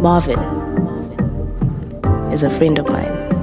Marvin is a friend of mine.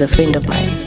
Is a friend of mine.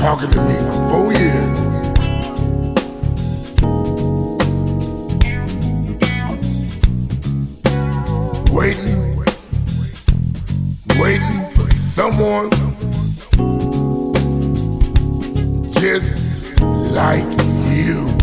Talking to me for four years. Waiting, waiting for someone just like you.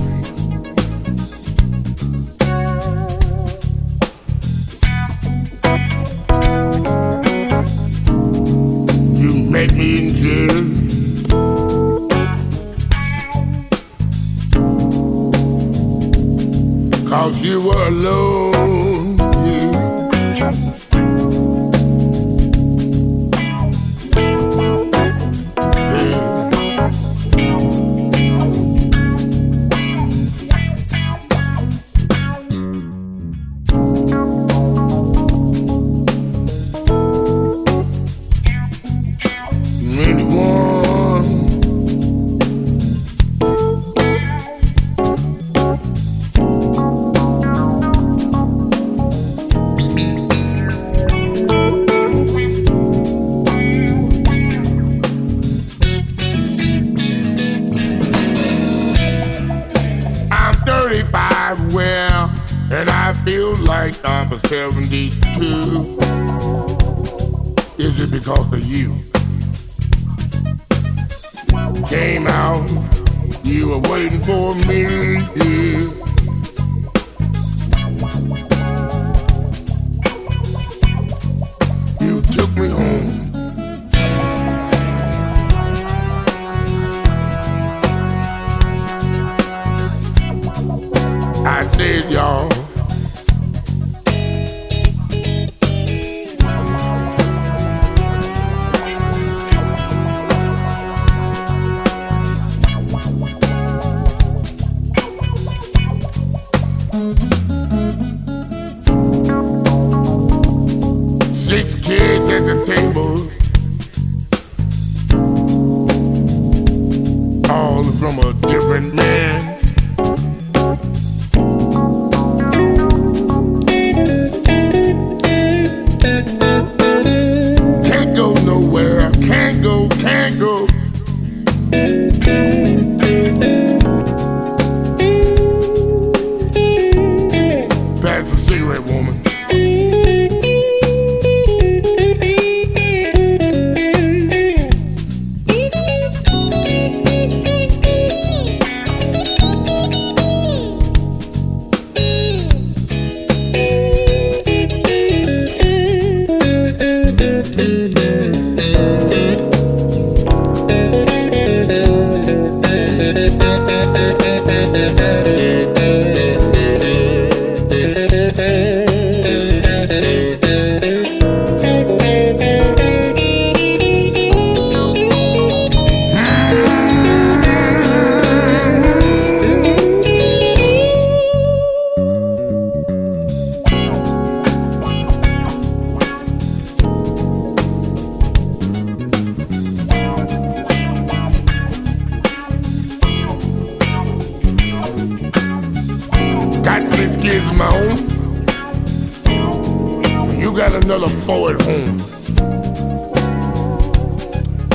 At home. Mm.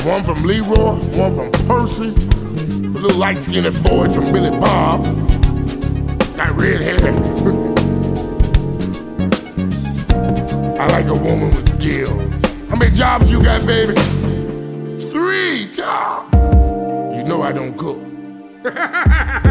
One from Leroy, one from Percy, a little light skinned boy from Billy Bob. Got red hair. I like a woman with skills. How many jobs you got, baby? Three jobs. You know I don't cook.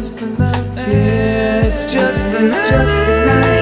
just the night. Yeah, it's just, it's just the night.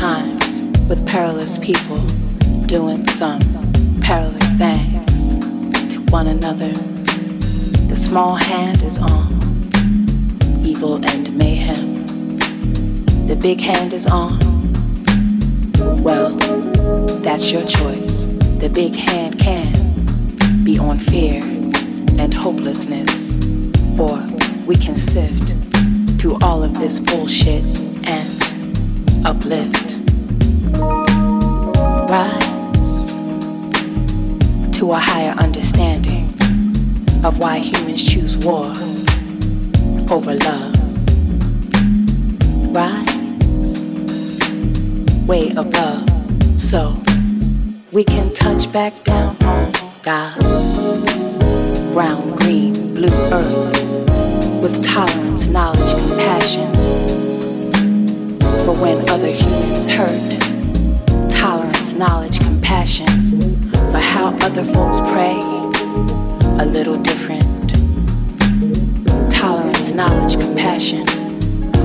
Times with perilous people doing some perilous things to one another. The small hand is on evil and mayhem. The big hand is on. Well, that's your choice. The big hand can be on fear and hopelessness, or we can sift through all of this bullshit and uplift. Rise to a higher understanding of why humans choose war over love. Rise way above so we can touch back down on God's brown, green, blue earth with tolerance, knowledge, compassion for when other humans hurt. Tolerance, knowledge, compassion for how other folks pray a little different. Tolerance, knowledge, compassion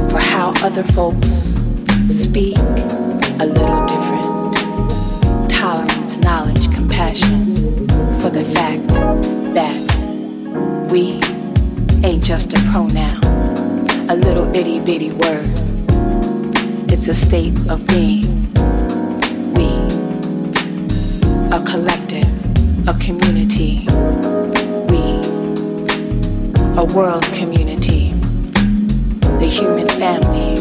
for how other folks speak a little different. Tolerance, knowledge, compassion for the fact that we ain't just a pronoun, a little itty bitty word. It's a state of being. We, a collective, a community. We, a world community, the human family.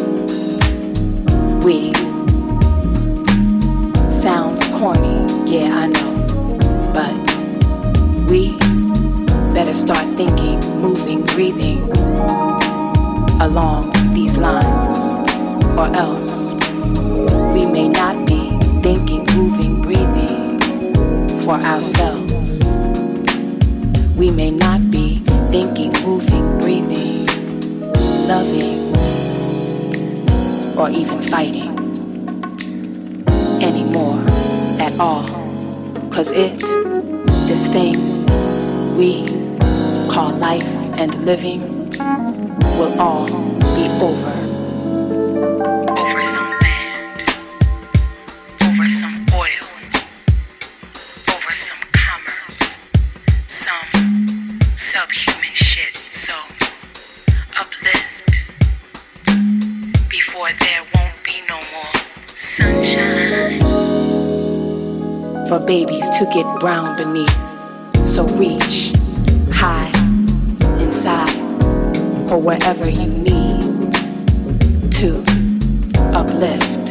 We, sounds corny, yeah, I know, but we better start thinking, moving, breathing along these lines, or else we may not be thinking, moving, breathing for ourselves. We may not be thinking, moving, breathing, loving, or even fighting anymore at all. Cause it, this thing we call life and living, will all be over. For babies to get brown beneath. So reach high inside or wherever you need to uplift.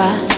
bye